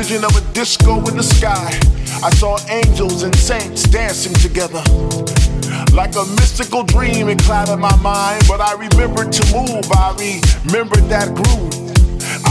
Vision of a disco in the sky. I saw angels and saints dancing together. Like a mystical dream, it clouded my mind, but I remembered to move. I remembered that groove.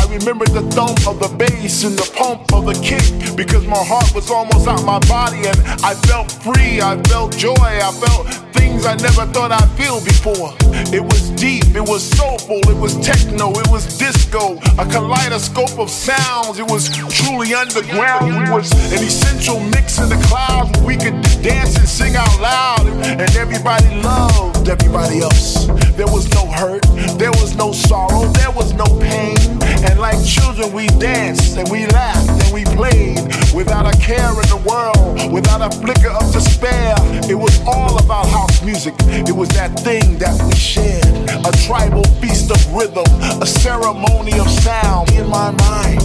I remembered the thump of the bass and the pump of the kick because my heart was almost out my body and I felt free. I felt joy. I felt things I never thought I'd feel before. It was deep, it was soulful, it was techno, it was disco, a kaleidoscope of sounds. It was truly underground. It was an essential mix in the clouds where we could dance and sing out loud, and everybody loved everybody else. There was no hurt, there was no sorrow, there was no pain. And like children, we danced and we laughed and we played without a care in the world, without a flicker of despair. It was all about house music. It was that thing that we shared. A tribal feast of rhythm, a ceremony of sound in my mind.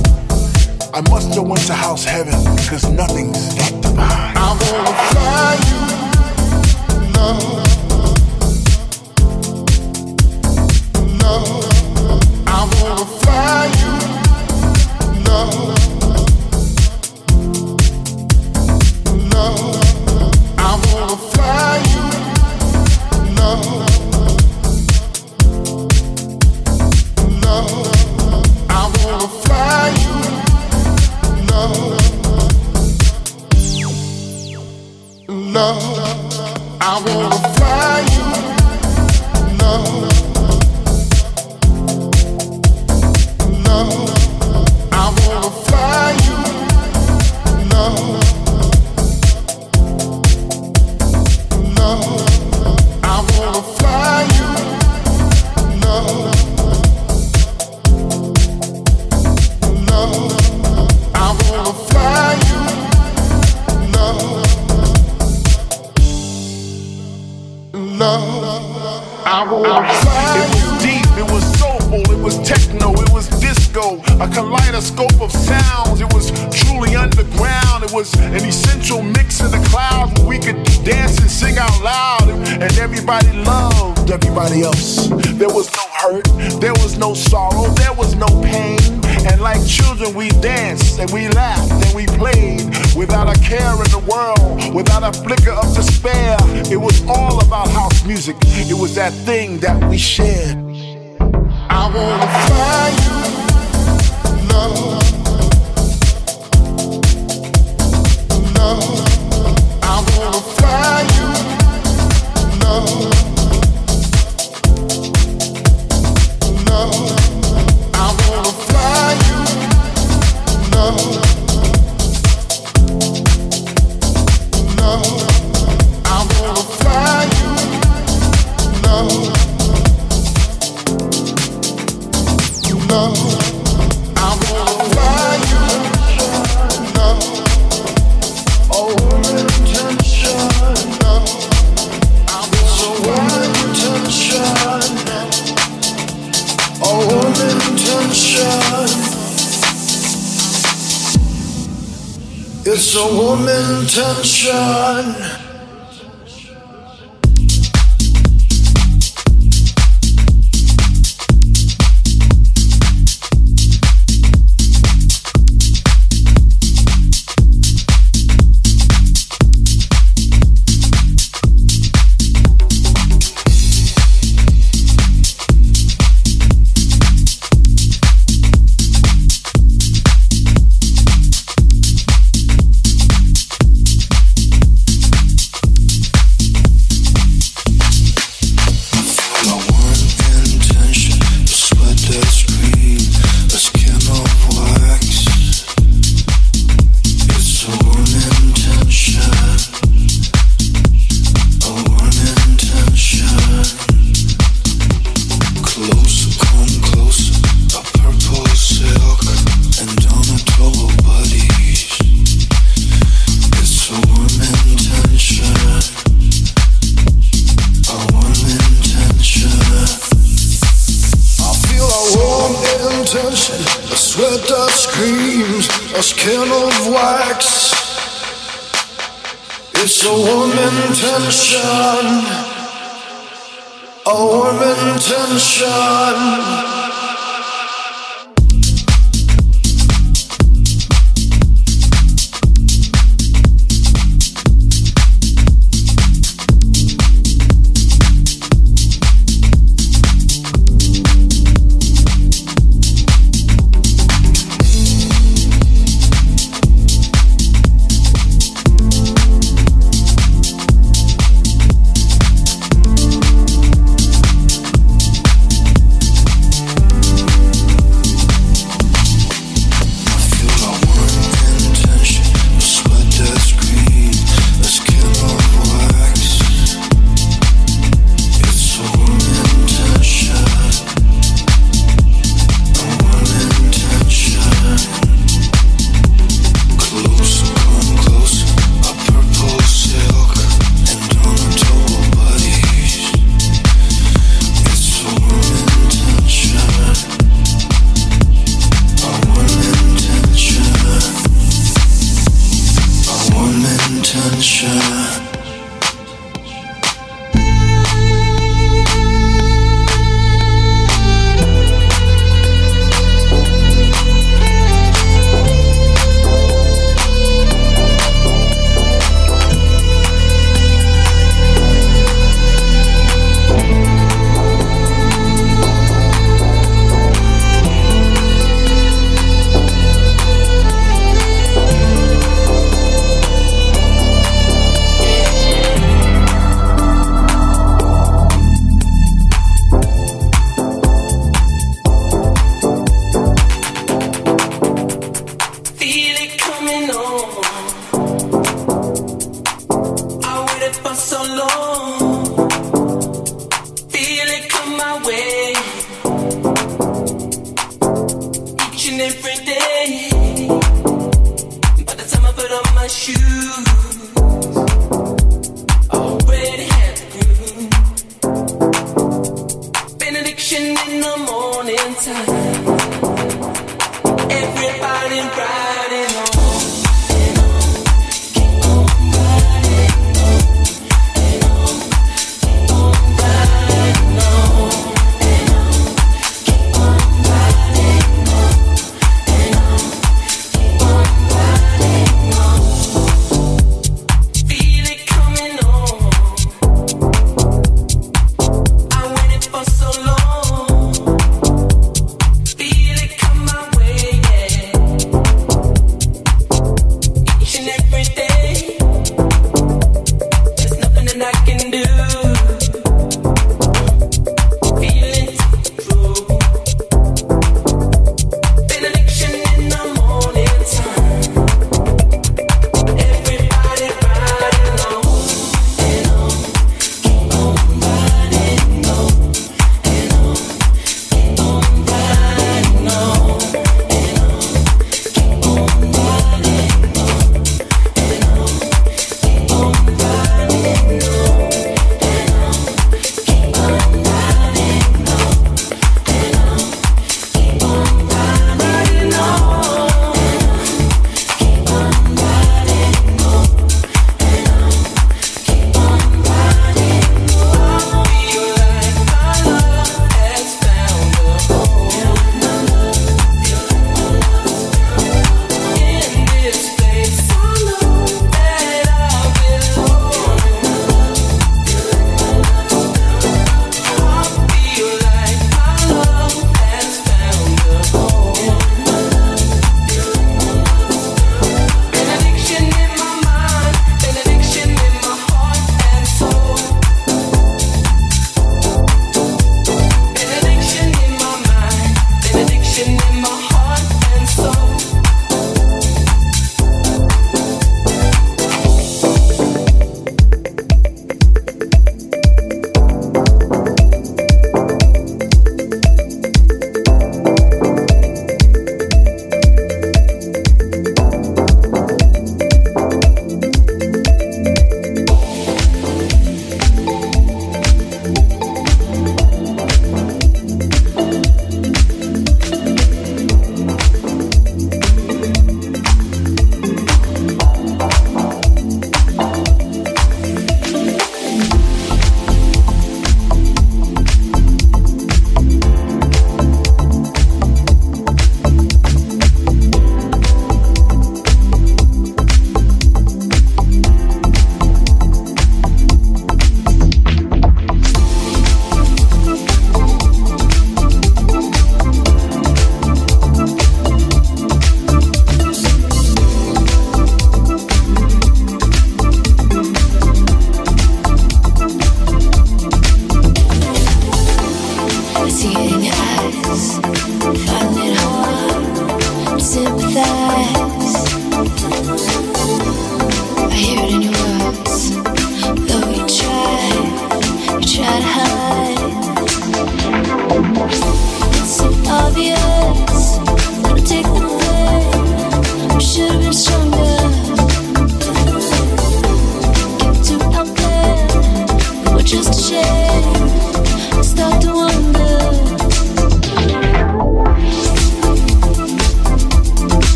I must have went to house heaven, cause nothing's that divine. I wanna fly you. Love. Children, we danced and we laughed and we played without a care in the world, without a flicker of despair. It was all about house music. It was that thing that we shared. I wanna fly you, love. Love. I wanna fly you. Love. Tension.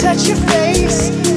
touch your face.